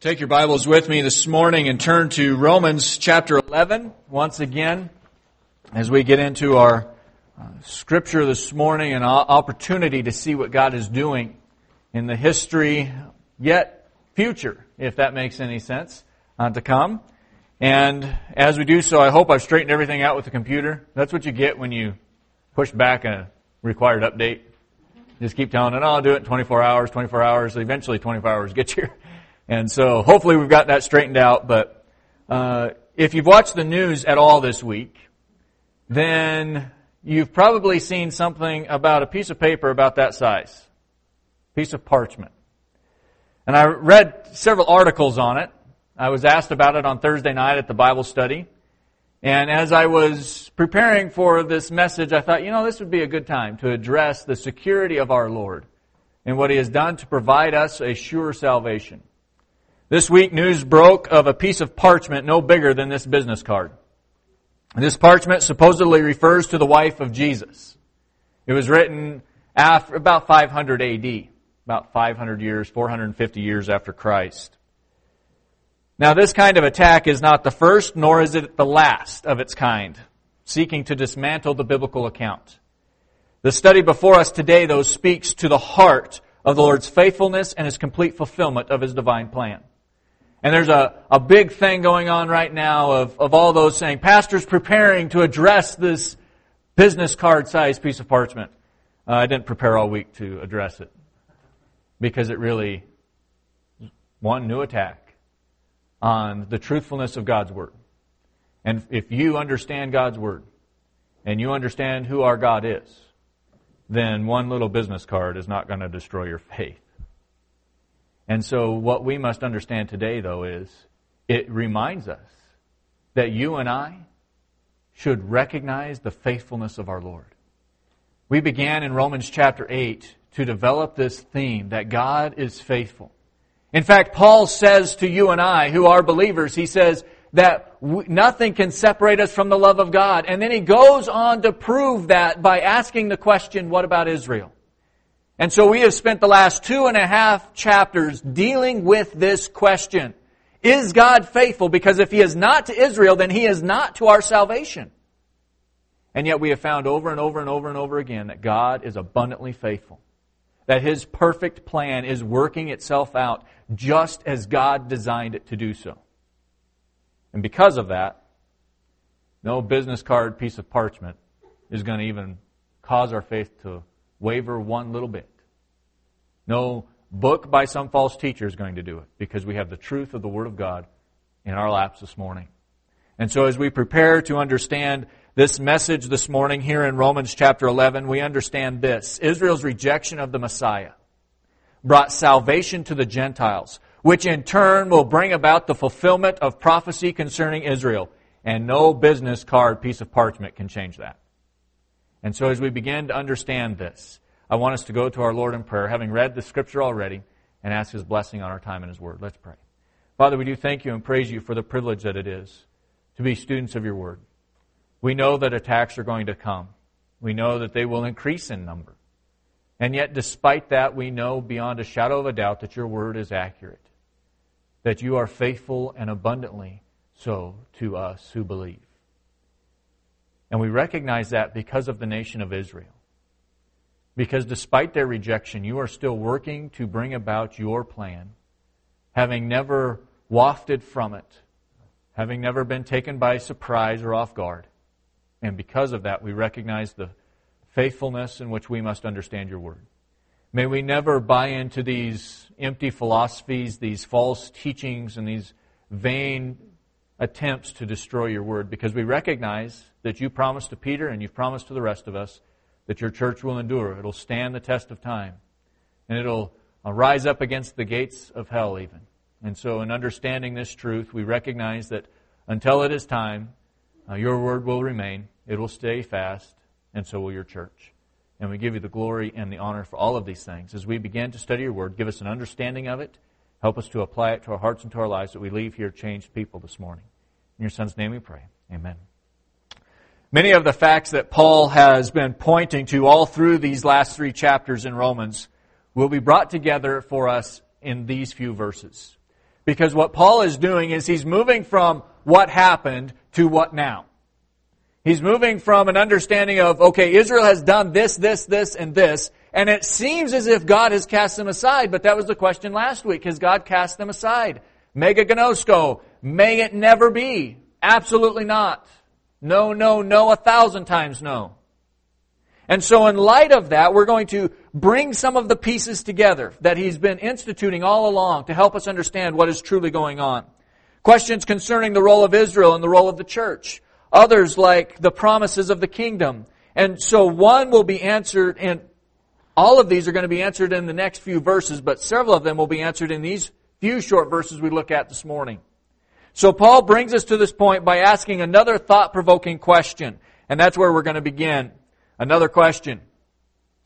Take your Bibles with me this morning and turn to Romans chapter 11 once again as we get into our uh, scripture this morning and opportunity to see what God is doing in the history yet future, if that makes any sense, uh, to come. And as we do so, I hope I've straightened everything out with the computer. That's what you get when you push back a required update. Just keep telling it, oh, I'll do it in 24 hours, 24 hours. Eventually 24 hours gets here. And so hopefully we've got that straightened out. But uh, if you've watched the news at all this week, then you've probably seen something about a piece of paper about that size, piece of parchment. And I read several articles on it. I was asked about it on Thursday night at the Bible study. And as I was preparing for this message, I thought, you know, this would be a good time to address the security of our Lord and what He has done to provide us a sure salvation. This week, news broke of a piece of parchment no bigger than this business card. This parchment supposedly refers to the wife of Jesus. It was written after, about 500 AD, about 500 years, 450 years after Christ. Now, this kind of attack is not the first, nor is it the last of its kind, seeking to dismantle the biblical account. The study before us today, though, speaks to the heart of the Lord's faithfulness and his complete fulfillment of his divine plan. And there's a, a big thing going on right now of, of all those saying, pastors preparing to address this business card sized piece of parchment. Uh, I didn't prepare all week to address it because it really, one new attack on the truthfulness of God's Word. And if you understand God's Word and you understand who our God is, then one little business card is not going to destroy your faith. And so what we must understand today, though, is it reminds us that you and I should recognize the faithfulness of our Lord. We began in Romans chapter 8 to develop this theme that God is faithful. In fact, Paul says to you and I, who are believers, he says that nothing can separate us from the love of God. And then he goes on to prove that by asking the question, what about Israel? And so we have spent the last two and a half chapters dealing with this question. Is God faithful? Because if He is not to Israel, then He is not to our salvation. And yet we have found over and over and over and over again that God is abundantly faithful. That His perfect plan is working itself out just as God designed it to do so. And because of that, no business card piece of parchment is going to even cause our faith to waver one little bit. No book by some false teacher is going to do it because we have the truth of the Word of God in our laps this morning. And so as we prepare to understand this message this morning here in Romans chapter 11, we understand this. Israel's rejection of the Messiah brought salvation to the Gentiles, which in turn will bring about the fulfillment of prophecy concerning Israel. And no business card piece of parchment can change that. And so as we begin to understand this, I want us to go to our Lord in prayer, having read the scripture already, and ask His blessing on our time in His Word. Let's pray. Father, we do thank you and praise you for the privilege that it is to be students of your Word. We know that attacks are going to come. We know that they will increase in number. And yet, despite that, we know beyond a shadow of a doubt that your Word is accurate, that you are faithful and abundantly so to us who believe. And we recognize that because of the nation of Israel. Because despite their rejection, you are still working to bring about your plan, having never wafted from it, having never been taken by surprise or off guard. And because of that, we recognize the faithfulness in which we must understand your word. May we never buy into these empty philosophies, these false teachings, and these vain attempts to destroy your word because we recognize that you promised to Peter and you've promised to the rest of us that your church will endure. It'll stand the test of time. And it'll uh, rise up against the gates of hell, even. And so, in understanding this truth, we recognize that until it is time, uh, your word will remain. It will stay fast, and so will your church. And we give you the glory and the honor for all of these things. As we begin to study your word, give us an understanding of it. Help us to apply it to our hearts and to our lives that we leave here changed people this morning. In your son's name we pray. Amen. Many of the facts that Paul has been pointing to all through these last three chapters in Romans will be brought together for us in these few verses. Because what Paul is doing is he's moving from what happened to what now. He's moving from an understanding of, okay, Israel has done this, this, this, and this, and it seems as if God has cast them aside, but that was the question last week. Has God cast them aside? Me genoito. May it never be. Absolutely not. No, no, no, a thousand times no. And so in light of that, we're going to bring some of the pieces together that he's been instituting all along to help us understand what is truly going on. Questions concerning the role of Israel and the role of the church. Others like the promises of the kingdom. And so one will be answered and all of these are going to be answered in the next few verses, but several of them will be answered in these few short verses we look at this morning. So Paul brings us to this point by asking another thought-provoking question. And that's where we're going to begin. Another question.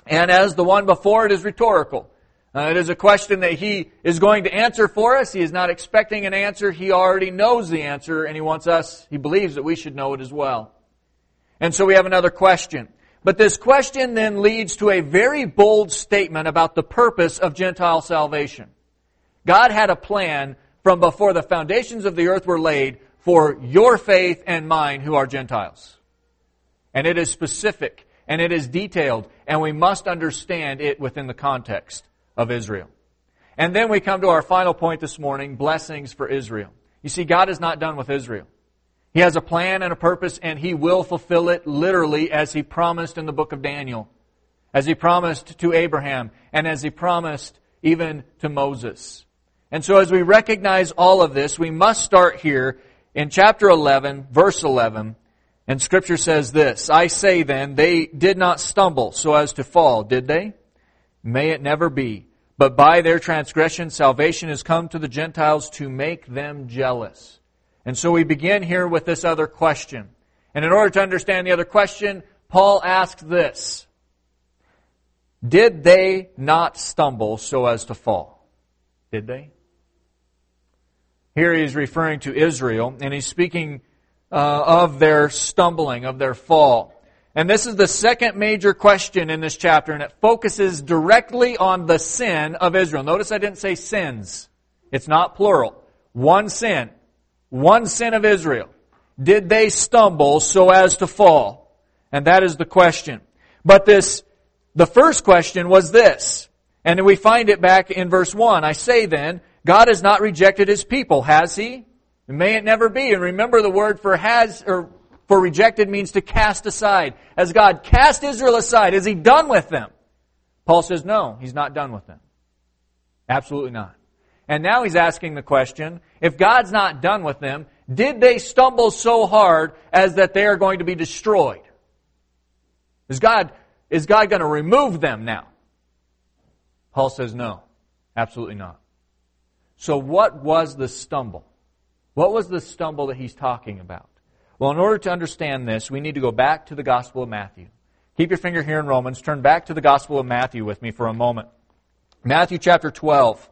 And as the one before, it is rhetorical. Uh, it is a question that he is going to answer for us. He is not expecting an answer. He already knows the answer, and he wants us, he believes that we should know it as well. And so we have another question. But this question then leads to a very bold statement about the purpose of Gentile salvation. God had a plan from before the foundations of the earth were laid for your faith and mine who are Gentiles. And it is specific and it is detailed and we must understand it within the context of Israel. And then we come to our final point this morning, blessings for Israel. You see, God is not done with Israel. He has a plan and a purpose and He will fulfill it literally as He promised in the book of Daniel, as He promised to Abraham, and as He promised even to Moses. And so as we recognize all of this, we must start here in chapter 11, verse 11. And scripture says this, I say then, they did not stumble so as to fall, did they? May it never be. But by their transgression, salvation has come to the Gentiles to make them jealous. And so we begin here with this other question. And in order to understand the other question, Paul asks this. Did they not stumble so as to fall? Did they? Here he's referring to Israel, and he's speaking uh, of their stumbling, of their fall. And this is the second major question in this chapter, and it focuses directly on the sin of Israel. Notice I didn't say sins. It's not plural. One sin. One sin of Israel. Did they stumble so as to fall? And that is the question. But this, the first question was this. And we find it back in verse 1. I say then, God has not rejected his people, has he? may it never be. And remember the word for has, or for rejected means to cast aside. Has God cast Israel aside? Is he done with them? Paul says, no, he's not done with them. Absolutely not. And now he's asking the question, if God's not done with them, did they stumble so hard as that they are going to be destroyed? Is God, is God going to remove them now? Paul says no, absolutely not. So what was the stumble? What was the stumble that he's talking about? Well, in order to understand this, we need to go back to the Gospel of Matthew. Keep your finger here in Romans. Turn back to the Gospel of Matthew with me for a moment. Matthew chapter 12.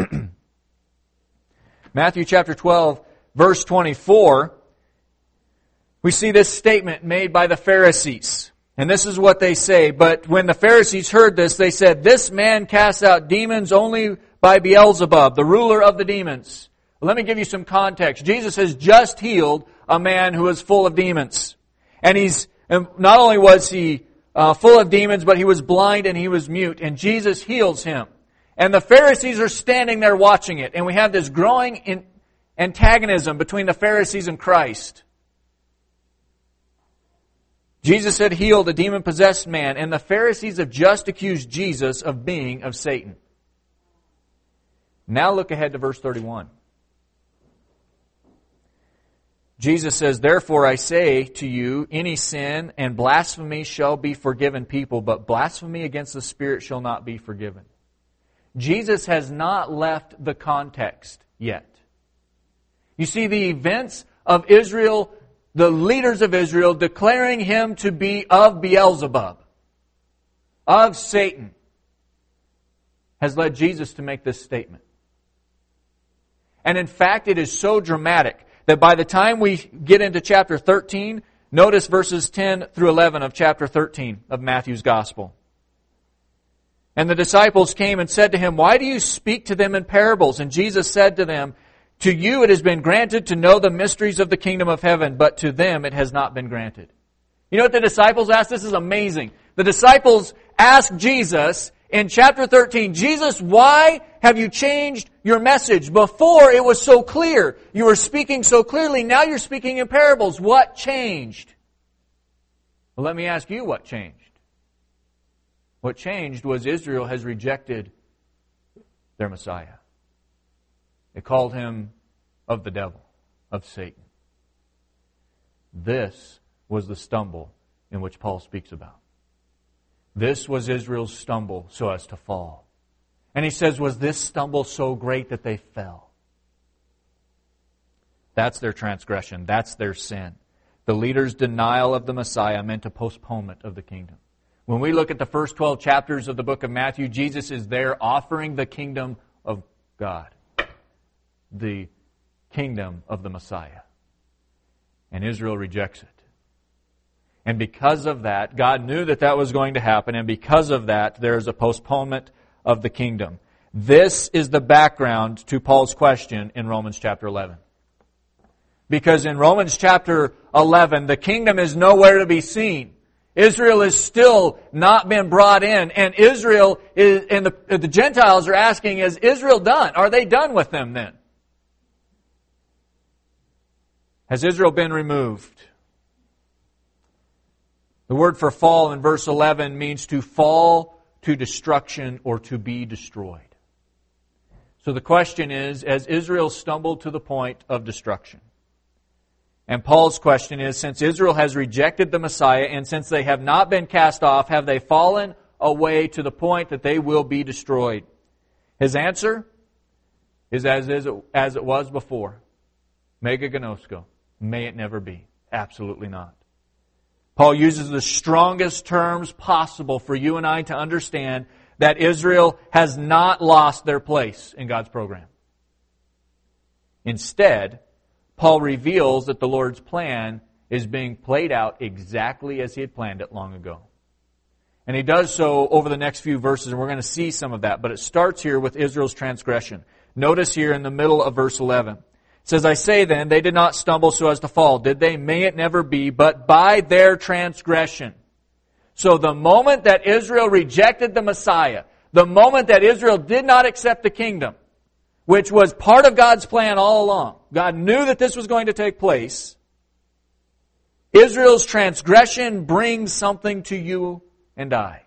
Matthew chapter 12, verse 24. We see this statement made by the Pharisees. And this is what they say. But when the Pharisees heard this, they said, This man casts out demons only by Beelzebub, the ruler of the demons. Let me give you some context. Jesus has just healed a man who was full of demons. And he's, not only was he uh, full of demons, but he was blind and he was mute. And Jesus heals him. And the Pharisees are standing there watching it. And we have this growing in, antagonism between the Pharisees and Christ. Jesus had healed a demon possessed man, and the Pharisees have just accused Jesus of being of Satan. Now look ahead to verse 31. Jesus says, Therefore I say to you, any sin and blasphemy shall be forgiven people, but blasphemy against the Spirit shall not be forgiven. Jesus has not left the context yet. You see, the events of Israel, the leaders of Israel declaring him to be of Beelzebub, of Satan, has led Jesus to make this statement. And in fact, it is so dramatic that by the time we get into chapter 13, notice verses 10 through 11 of chapter 13 of Matthew's Gospel. And the disciples came and said to him, Why do you speak to them in parables? And Jesus said to them, To you it has been granted to know the mysteries of the kingdom of heaven, but to them it has not been granted. You know what the disciples asked? This is amazing. The disciples asked Jesus in chapter 13, Jesus, why have you changed your message? Before it was so clear. You were speaking so clearly. Now you're speaking in parables. What changed? Well, let me ask you what changed. What changed was Israel has rejected their Messiah. They called him of the devil, of Satan. This was the stumble in which Paul speaks about. This was Israel's stumble so as to fall. And he says, Was this stumble so great that they fell? That's their transgression. That's their sin. The leader's denial of the Messiah meant a postponement of the kingdom. When we look at the first 12 chapters of the book of Matthew, Jesus is there offering the kingdom of God, the kingdom of the Messiah. And Israel rejects it. And because of that, God knew that that was going to happen, and because of that, there is a postponement of the kingdom. This is the background to Paul's question in Romans chapter 11. Because in Romans chapter 11, the kingdom is nowhere to be seen. Israel is still not been brought in, and Israel is, and the, the Gentiles are asking, is Israel done? Are they done with them then? Has Israel been removed? The word for fall in verse 11 means to fall to destruction or to be destroyed. So the question is, as Israel stumbled to the point of destruction? And Paul's question is, since Israel has rejected the Messiah and since they have not been cast off, have they fallen away to the point that they will be destroyed? His answer is as, is, as it was before. Me genoito. May it never be. Absolutely not. Paul uses the strongest terms possible for you and I to understand that Israel has not lost their place in God's program. Instead, Paul reveals that the Lord's plan is being played out exactly as he had planned it long ago. And he does so over the next few verses, and we're going to see some of that. But it starts here with Israel's transgression. Notice here in the middle of verse 11 says, I say then, they did not stumble so as to fall. Did they? May it never be, but by their transgression. So the moment that Israel rejected the Messiah, the moment that Israel did not accept the kingdom, which was part of God's plan all along, God knew that this was going to take place. Israel's transgression brings something to you and I,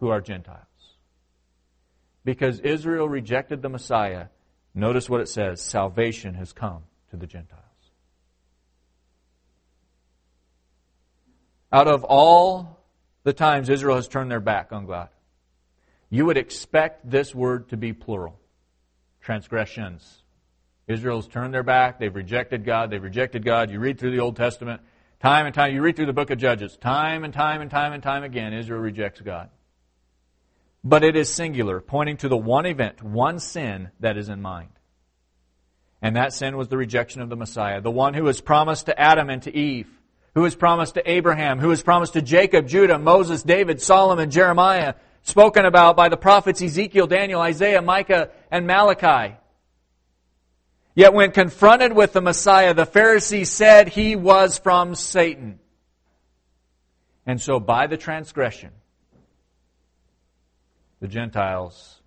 who are Gentiles. Because Israel rejected the Messiah, Notice what it says salvation has come to the Gentiles. Out of all the times Israel has turned their back on God, you would expect this word to be plural transgressions. Israel's turned their back, they've rejected God, they've rejected God. You read through the Old Testament, time and time, you read through the book of Judges, time and time and time and time again, Israel rejects God. But it is singular, pointing to the one event, one sin that is in mind. And that sin was the rejection of the Messiah, the one who was promised to Adam and to Eve, who was promised to Abraham, who was promised to Jacob, Judah, Moses, David, Solomon, Jeremiah, spoken about by the prophets Ezekiel, Daniel, Isaiah, Micah, and Malachi. Yet when confronted with the Messiah, the Pharisees said he was from Satan. And so by the transgression, the Gentiles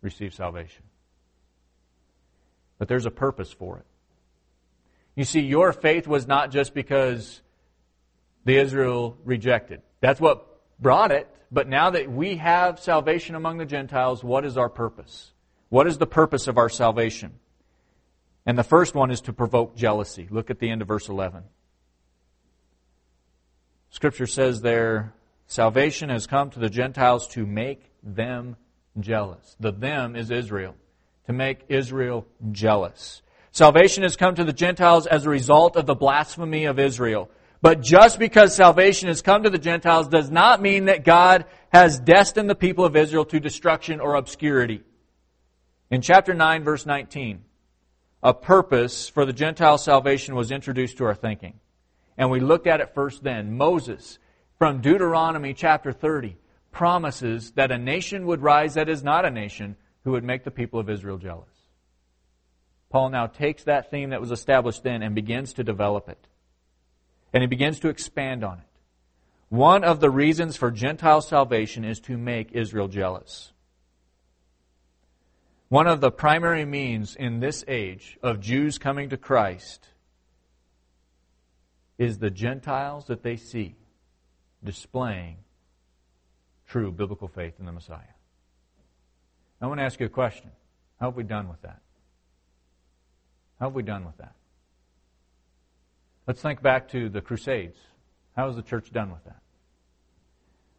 receive salvation. But there's a purpose for it. You see, your faith was not just because the Israel rejected. That's what brought it. But now that we have salvation among the Gentiles, what is our purpose? What is the purpose of our salvation? And the first one is to provoke jealousy. Look at the end of verse 11. Scripture says there, salvation has come to the Gentiles to make them jealous. The them is Israel, to make Israel jealous. Salvation has come to the Gentiles as a result of the blasphemy of Israel. But just because salvation has come to the Gentiles does not mean that God has destined the people of Israel to destruction or obscurity. In chapter 9, verse 19, a purpose for the Gentile salvation was introduced to our thinking. And we looked at it first then. Moses, from Deuteronomy chapter 30, promises that a nation would rise that is not a nation who would make the people of Israel jealous. Paul now takes that theme that was established then and begins to develop it. And he begins to expand on it. One of the reasons for Gentile salvation is to make Israel jealous. One of the primary means in this age of Jews coming to Christ is the Gentiles that they see displaying true biblical faith in the Messiah. I want to ask you a question. How have we done with that? How have we done with that? Let's think back to the Crusades. How has the church done with that?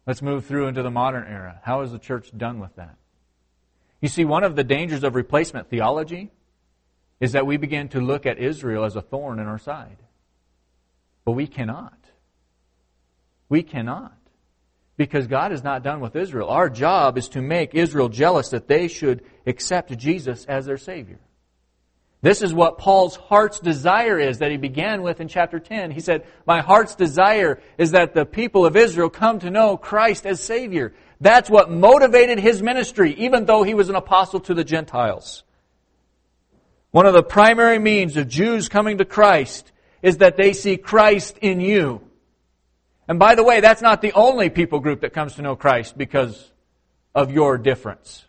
Let's move through into the modern era. How has the church done with that? You see, one of the dangers of replacement theology is that we begin to look at Israel as a thorn in our side. But we cannot. We cannot. Because God is not done with Israel. Our job is to make Israel jealous that they should accept Jesus as their Savior. This is what Paul's heart's desire is that he began with in chapter 10. He said, My heart's desire is that the people of Israel come to know Christ as Savior. That's what motivated his ministry, even though he was an apostle to the Gentiles. One of the primary means of Jews coming to Christ is that they see Christ in you. And by the way, that's not the only people group that comes to know Christ because of your difference.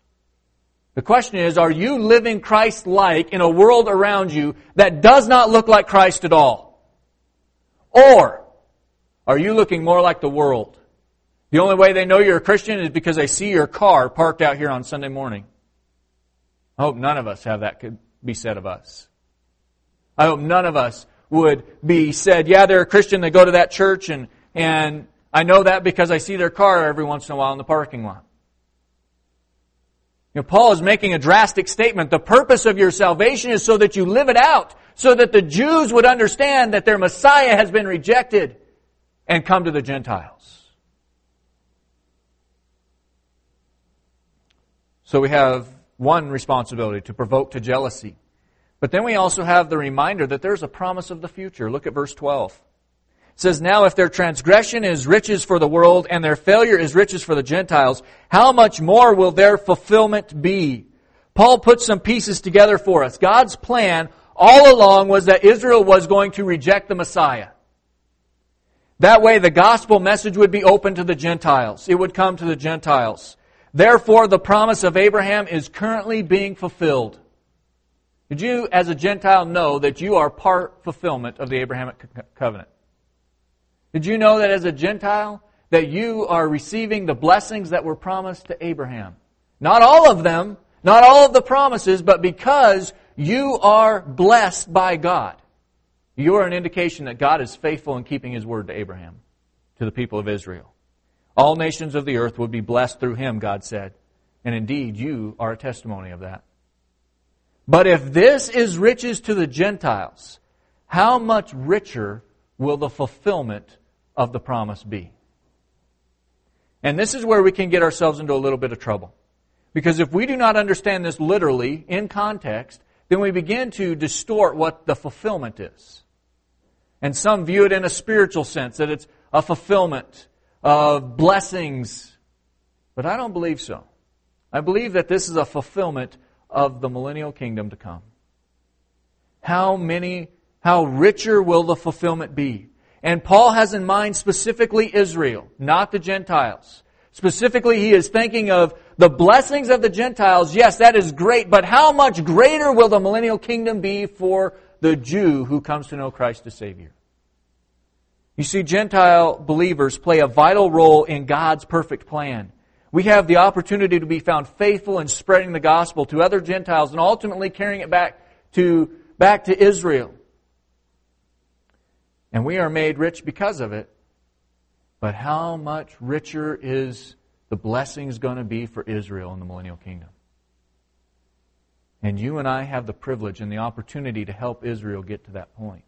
The question is, are you living Christ-like in a world around you that does not look like Christ at all? Or are you looking more like the world? The only way they know you're a Christian is because they see your car parked out here on Sunday morning. I hope none of us have that could be said of us. I hope none of us would be said, yeah, they're a Christian, they go to that church, and, and I know that because I see their car every once in a while in the parking lot. You know, Paul is making a drastic statement. The purpose of your salvation is so that you live it out, so that the Jews would understand that their Messiah has been rejected and come to the Gentiles. So we have one responsibility to provoke to jealousy. But then we also have the reminder that there's a promise of the future. Look at verse 12. Says, Now if their transgression is riches for the world and their failure is riches for the Gentiles, how much more will their fulfillment be? Paul puts some pieces together for us. God's plan all along was that Israel was going to reject the Messiah. That way the gospel message would be open to the Gentiles. It would come to the Gentiles. Therefore, the promise of Abraham is currently being fulfilled. Did you, as a Gentile, know that you are part fulfillment of the Abrahamic covenant? Did you know that as a Gentile, that you are receiving the blessings that were promised to Abraham? Not all of them, not all of the promises, but because you are blessed by God. You are an indication that God is faithful in keeping his word to Abraham, to the people of Israel. All nations of the earth would be blessed through him, God said. And indeed, you are a testimony of that. But if this is riches to the Gentiles, how much richer will the fulfillment of the promise be? And this is where we can get ourselves into a little bit of trouble. Because if we do not understand this literally, in context, then we begin to distort what the fulfillment is. And some view it in a spiritual sense, that it's a fulfillment of blessings. But I don't believe so. I believe that this is a fulfillment of the millennial kingdom to come. How many, how richer will the fulfillment be? And Paul has in mind specifically Israel, not the Gentiles. Specifically, he is thinking of the blessings of the Gentiles. Yes, that is great, but how much greater will the millennial kingdom be for the Jew who comes to know Christ as Savior? You see, Gentile believers play a vital role in God's perfect plan. We have the opportunity to be found faithful in spreading the gospel to other Gentiles and ultimately carrying it back to, back to Israel. And we are made rich because of it. But how much richer is the blessings going to be for Israel in the millennial kingdom? And you and I have the privilege and the opportunity to help Israel get to that point.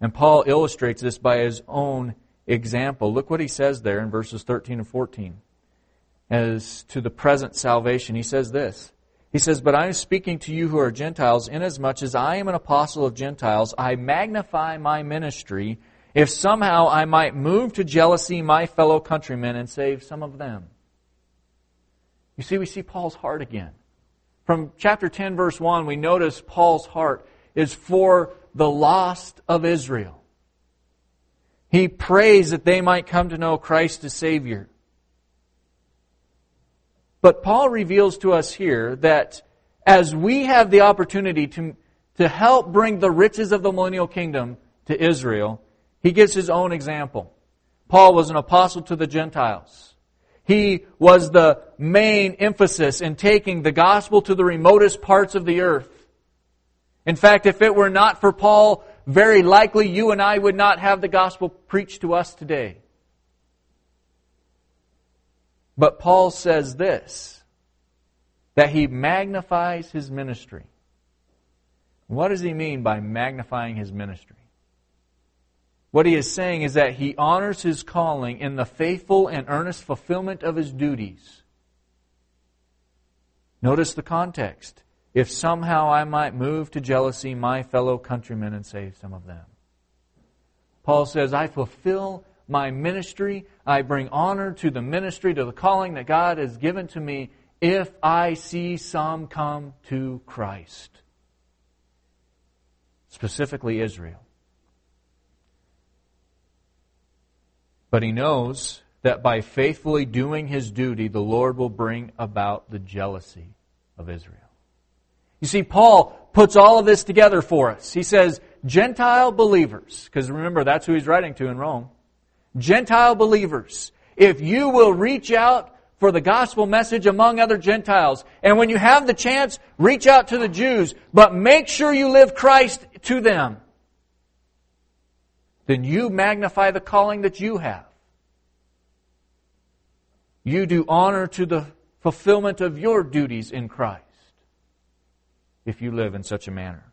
And Paul illustrates this by his own example. Look what he says there in verses 13 and 14 as to the present salvation. He says this. He says, But I am speaking to you who are Gentiles, inasmuch as I am an apostle of Gentiles, I magnify my ministry if somehow I might move to jealousy my fellow countrymen and save some of them. You see, we see Paul's heart again. From chapter 10, verse 1, we notice Paul's heart is for the lost of Israel. He prays that they might come to know Christ as Savior. But Paul reveals to us here that as we have the opportunity to, to help bring the riches of the millennial kingdom to Israel, he gives his own example. Paul was an apostle to the Gentiles. He was the main emphasis in taking the gospel to the remotest parts of the earth. In fact, if it were not for Paul, very likely you and I would not have the gospel preached to us today. But Paul says this that he magnifies his ministry. What does he mean by magnifying his ministry? What he is saying is that he honors his calling in the faithful and earnest fulfillment of his duties. Notice the context. If somehow I might move to jealousy my fellow countrymen and save some of them. Paul says, I fulfill my ministry. I bring honor to the ministry, to the calling that God has given to me if I see some come to Christ. Specifically, Israel. But he knows that by faithfully doing his duty, the Lord will bring about the jealousy of Israel. You see, Paul puts all of this together for us. He says, Gentile believers, because remember, that's who he's writing to in Rome. Gentile believers, if you will reach out for the gospel message among other Gentiles, and when you have the chance, reach out to the Jews, but make sure you live Christ to them then you magnify the calling that you have. You do honor to the fulfillment of your duties in Christ if you live in such a manner.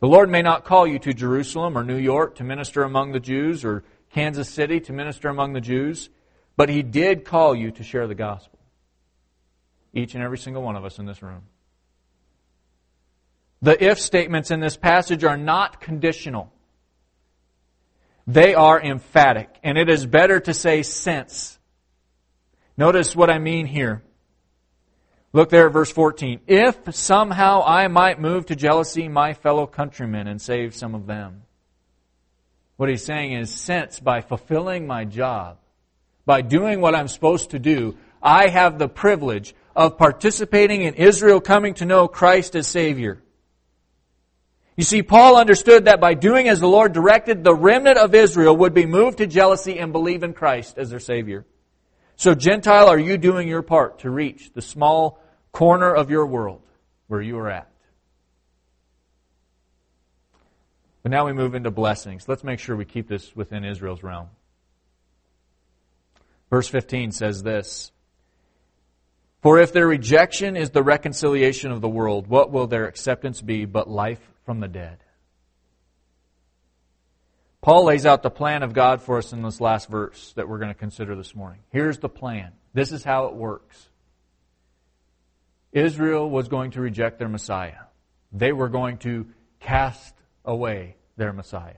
The Lord may not call you to Jerusalem or New York to minister among the Jews or Kansas City to minister among the Jews, but He did call you to share the gospel. Each and every single one of us in this room. The if statements in this passage are not conditional. They are emphatic, and it is better to say since. Notice what I mean here. Look there at verse 14. If somehow I might move to jealousy my fellow countrymen and save some of them. What he's saying is, since by fulfilling my job, by doing what I'm supposed to do, I have the privilege of participating in Israel coming to know Christ as Savior. You see, Paul understood that by doing as the Lord directed, the remnant of Israel would be moved to jealousy and believe in Christ as their Savior. So, Gentile, are you doing your part to reach the small corner of your world where you are at? But now we move into blessings. Let's make sure we keep this within Israel's realm. Verse 15 says this For if their rejection is the reconciliation of the world, what will their acceptance be but life from the dead. Paul lays out the plan of God for us in this last verse that we're going to consider this morning. Here's the plan. This is how it works. Israel was going to reject their Messiah. They were going to cast away their Messiah.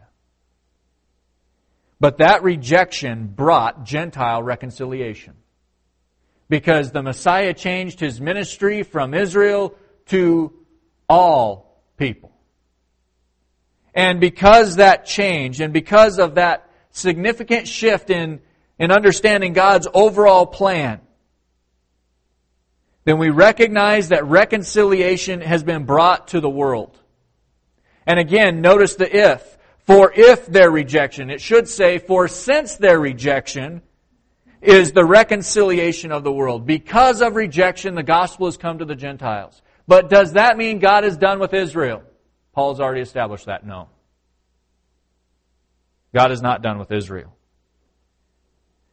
But that rejection brought Gentile reconciliation. Because the Messiah changed his ministry from Israel to all people. And because that change and because of that significant shift in, in understanding God's overall plan, then we recognize that reconciliation has been brought to the world. And again, notice the if. For if their rejection, it should say, for since their rejection is the reconciliation of the world. Because of rejection, the gospel has come to the Gentiles. But does that mean God is done with Israel? Paul's already established that. No. God is not done with Israel.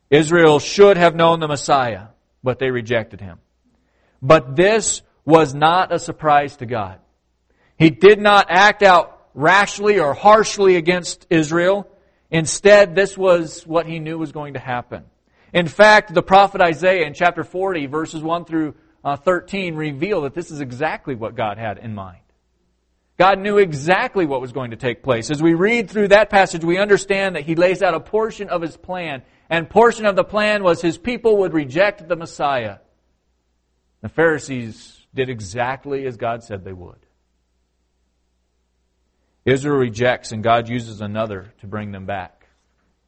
Israel should have known the Messiah, but they rejected him. But this was not a surprise to God. He did not act out rashly or harshly against Israel. Instead, this was what he knew was going to happen. In fact, the prophet Isaiah in chapter 40, verses 1 through uh, 13, reveal that this is exactly what God had in mind. God knew exactly what was going to take place. As we read through that passage, we understand that He lays out a portion of His plan. And portion of the plan was His people would reject the Messiah. The Pharisees did exactly as God said they would. Israel rejects, and God uses another to bring them back.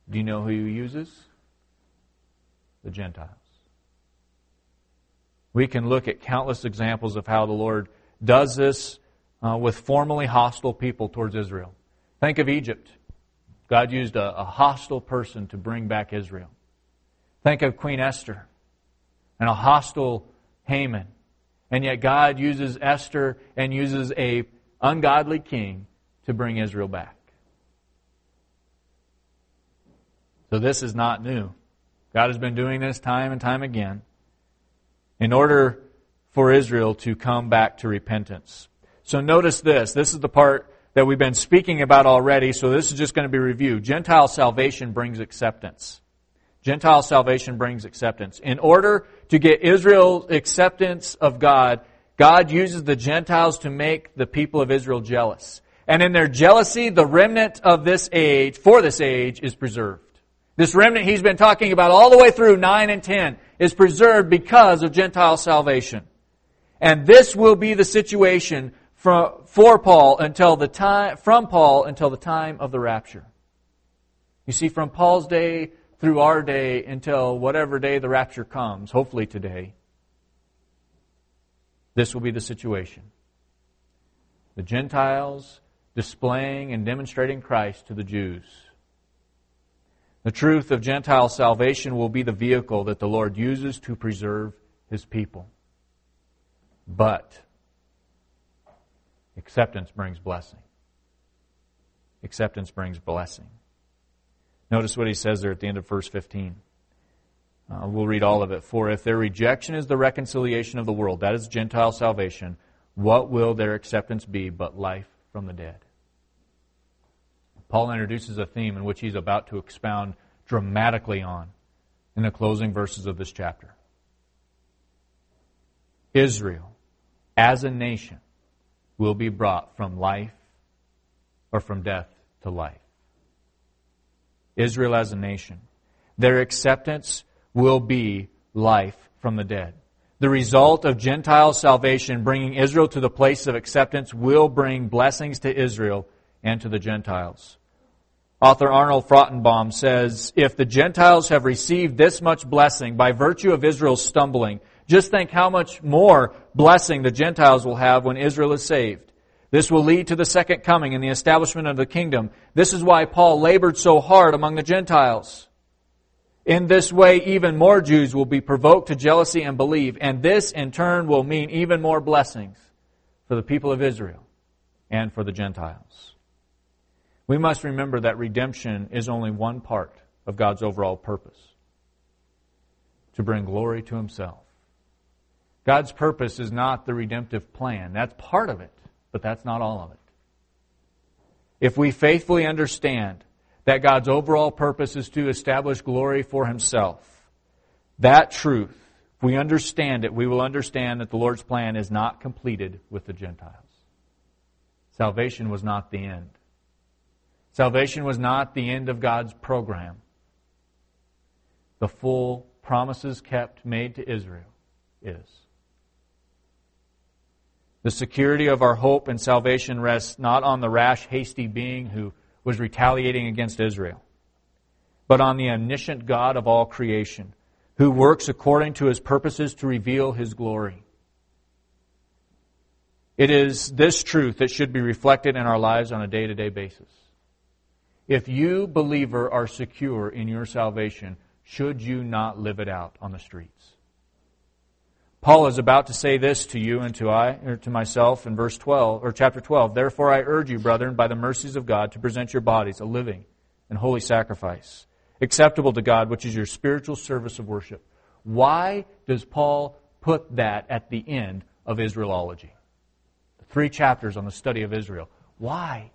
Do you know who He uses? The Gentiles. We can look at countless examples of how the Lord does this uh, with formerly hostile people towards Israel. Think of Egypt. God used a, a hostile person to bring back Israel. Think of Queen Esther and a hostile Haman. And yet God uses Esther and uses a ungodly king to bring Israel back. So this is not new. God has been doing this time and time again in order for Israel to come back to repentance. So notice this. This is the part that we've been speaking about already, so this is just going to be reviewed. Gentile salvation brings acceptance. Gentile salvation brings acceptance. In order to get Israel's acceptance of God, God uses the Gentiles to make the people of Israel jealous. And in their jealousy, the remnant of this age, for this age, is preserved. This remnant he's been talking about all the way through 9 and 10 is preserved because of Gentile salvation. And this will be the situation for, for Paul until the time, from Paul until the time of the rapture. You see, from Paul's day through our day until whatever day the rapture comes, hopefully today, this will be the situation. The Gentiles displaying and demonstrating Christ to the Jews. The truth of Gentile salvation will be the vehicle that the Lord uses to preserve his people. But acceptance brings blessing. Acceptance brings blessing. Notice what he says there at the end of verse 15. Uh, we'll read all of it. For if their rejection is the reconciliation of the world, that is Gentile salvation, what will their acceptance be but life from the dead? Paul introduces a theme in which he's about to expound dramatically on in the closing verses of this chapter. Israel, as a nation, will be brought from life or from death to life. Israel as a nation. Their acceptance will be life from the dead. The result of Gentile salvation, bringing Israel to the place of acceptance, will bring blessings to Israel and to the Gentiles. Author Arnold Fruchtenbaum says, if the Gentiles have received this much blessing by virtue of Israel's stumbling, just think how much more blessing the Gentiles will have when Israel is saved. This will lead to the second coming and the establishment of the kingdom. This is why Paul labored so hard among the Gentiles. In this way, even more Jews will be provoked to jealousy and believe, and this in turn will mean even more blessings for the people of Israel and for the Gentiles. We must remember that redemption is only one part of God's overall purpose to bring glory to Himself. God's purpose is not the redemptive plan. That's part of it, but that's not all of it. If we faithfully understand that God's overall purpose is to establish glory for Himself, that truth, if we understand it, we will understand that the Lord's plan is not completed with the Gentiles. Salvation was not the end. Salvation was not the end of God's program. The full promises kept made to Israel is. The security of our hope and salvation rests not on the rash, hasty being who was retaliating against Israel, but on the omniscient God of all creation, who works according to his purposes to reveal his glory. It is this truth that should be reflected in our lives on a day to day basis. If you, believer, are secure in your salvation, should you not live it out on the streets? Paul is about to say this to you and to I or to myself in verse 12 or chapter 12. Therefore I urge you, brethren, by the mercies of God, to present your bodies a living and holy sacrifice, acceptable to God, which is your spiritual service of worship. Why does Paul put that at the end of Israelology? The three chapters on the study of Israel. Why?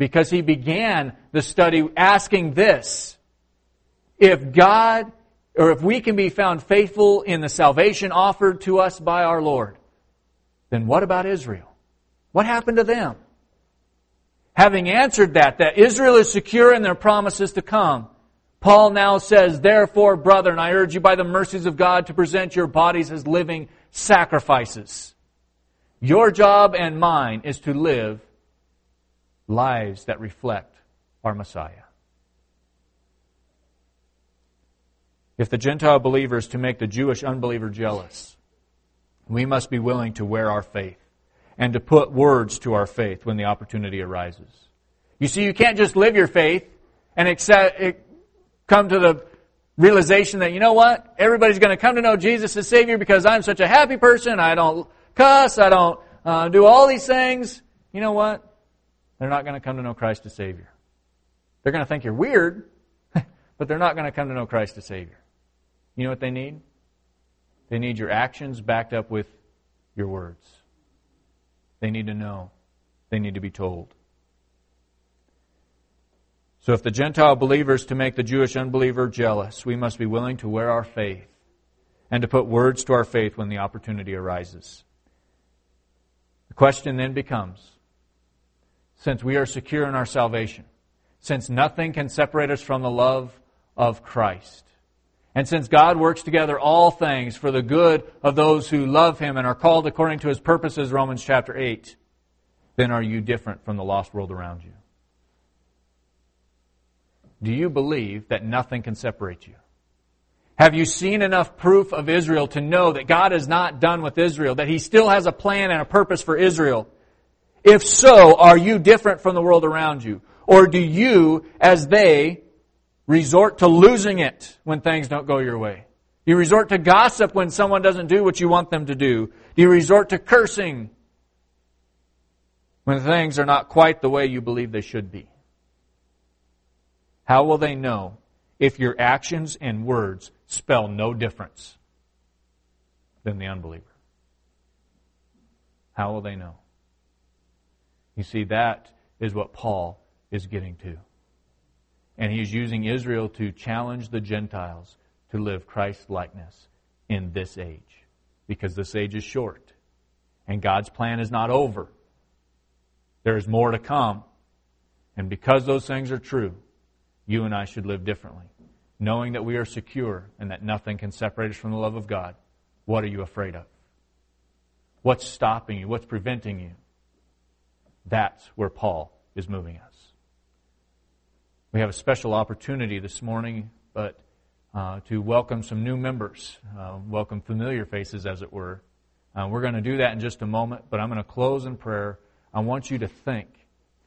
because he began the study asking this if God, or if we can be found faithful in the salvation offered to us by our Lord, then what about Israel? What happened to them? Having answered that, that Israel is secure in their promises to come, Paul now says, Therefore, brethren, I urge you by the mercies of God to present your bodies as living sacrifices. Your job and mine is to live lives that reflect our Messiah. If the Gentile believer is to make the Jewish unbeliever jealous, we must be willing to wear our faith and to put words to our faith when the opportunity arises. You see, you can't just live your faith and accept, come to the realization that, you know what? Everybody's going to come to know Jesus as Savior because I'm such a happy person. I don't cuss. I don't uh, do all these things. You know what? They're not going to come to know Christ as Savior. They're going to think you're weird, but they're not going to come to know Christ as Savior. You know what they need? They need your actions backed up with your words. They need to know. They need to be told. So if the Gentile believers to make the Jewish unbeliever jealous, we must be willing to wear our faith and to put words to our faith when the opportunity arises. The question then becomes, since we are secure in our salvation, since nothing can separate us from the love of Christ, and since God works together all things for the good of those who love Him and are called according to His purposes, Romans chapter 8, then are you different from the lost world around you? Do you believe that nothing can separate you? Have you seen enough proof of Israel to know that God is not done with Israel, that He still has a plan and a purpose for Israel? If so, are you different from the world around you? Or do you, as they, resort to losing it when things don't go your way? Do you resort to gossip when someone doesn't do what you want them to do? Do you resort to cursing when things are not quite the way you believe they should be? How will they know if your actions and words spell no difference than the unbeliever? How will they know? You see, that is what Paul is getting to. And he's using Israel to challenge the Gentiles to live Christ likeness in this age. Because this age is short. And God's plan is not over. There is more to come. And because those things are true, you and I should live differently. Knowing that we are secure and that nothing can separate us from the love of God, what are you afraid of? What's stopping you? What's preventing you? That's where Paul is moving us. We have a special opportunity this morning, but uh, to welcome some new members, uh, welcome familiar faces, as it were. Uh, we're going to do that in just a moment, but I'm going to close in prayer. I want you to think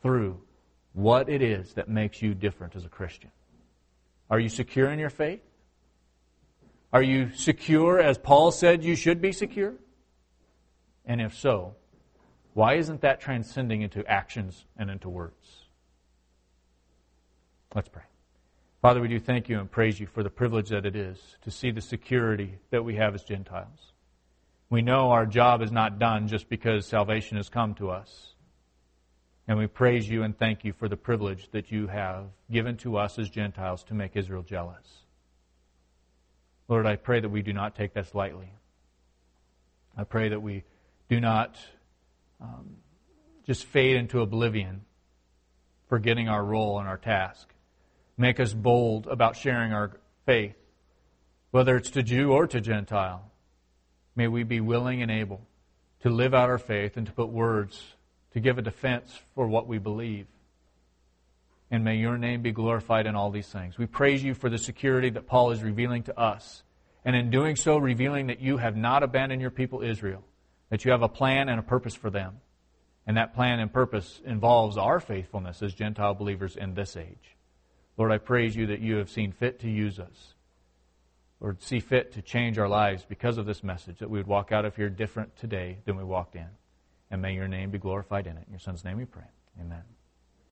through what it is that makes you different as a Christian. Are you secure in your faith? Are you secure as Paul said you should be secure? And if so, why isn't that transcending into actions and into words? Let's pray. Father, we do thank you and praise you for the privilege that it is to see the security that we have as Gentiles. We know our job is not done just because salvation has come to us. And we praise you and thank you for the privilege that you have given to us as Gentiles to make Israel jealous. Lord, I pray that we do not take this lightly. I pray that we do not um, just fade into oblivion, forgetting our role and our task. Make us bold about sharing our faith, whether it's to Jew or to Gentile. May we be willing and able to live out our faith and to put words to give a defense for what we believe. And may your name be glorified in all these things. We praise you for the security that Paul is revealing to us. And in doing so, revealing that you have not abandoned your people Israel, that you have a plan and a purpose for them. And that plan and purpose involves our faithfulness as Gentile believers in this age. Lord, I praise you that you have seen fit to use us. Lord, see fit to change our lives because of this message, that we would walk out of here different today than we walked in. And may your name be glorified in it. In your son's name we pray. Amen.